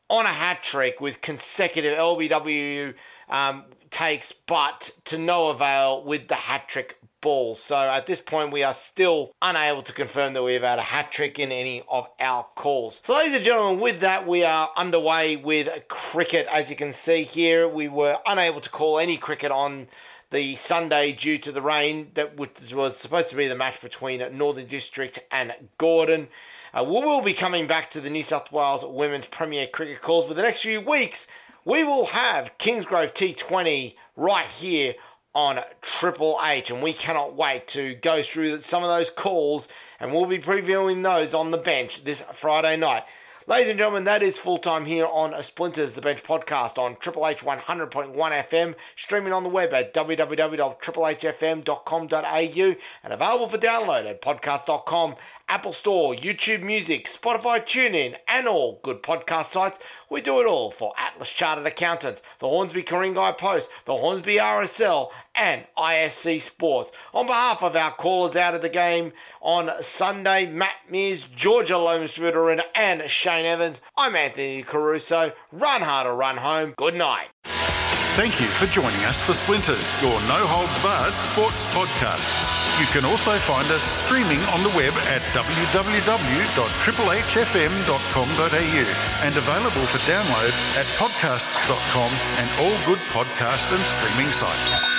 on a hat trick with consecutive LBW um, takes, but to no avail with the hat trick ball. So at this point, we are still unable to confirm that we've had a hat trick in any of our calls. So, ladies and gentlemen, with that, we are underway with cricket. As you can see here, we were unable to call any cricket on the Sunday due to the rain that was supposed to be the match between Northern District and Gordon. Uh, we will be coming back to the New South Wales Women's Premier Cricket calls, but the next few weeks we will have Kingsgrove T20 right here on Triple H, and we cannot wait to go through some of those calls, and we'll be previewing those on the bench this Friday night. Ladies and gentlemen, that is full time here on Splinters, the Bench podcast on Triple H 100.1 FM, streaming on the web at www.triplehfm.com.au and available for download at podcast.com Apple Store, YouTube Music, Spotify TuneIn, and all good podcast sites. We do it all for Atlas Chartered Accountants, the Hornsby Ku-ring-gai Post, the Hornsby RSL, and ISC Sports. On behalf of our callers out of the game on Sunday, Matt Mears, Georgia Lomas and Shane Evans, I'm Anthony Caruso. Run hard or run home. Good night. Thank you for joining us for Splinters, your no holds barred sports podcast. You can also find us streaming on the web at www.triplehfm.com.au and available for download at podcasts.com and all good podcast and streaming sites.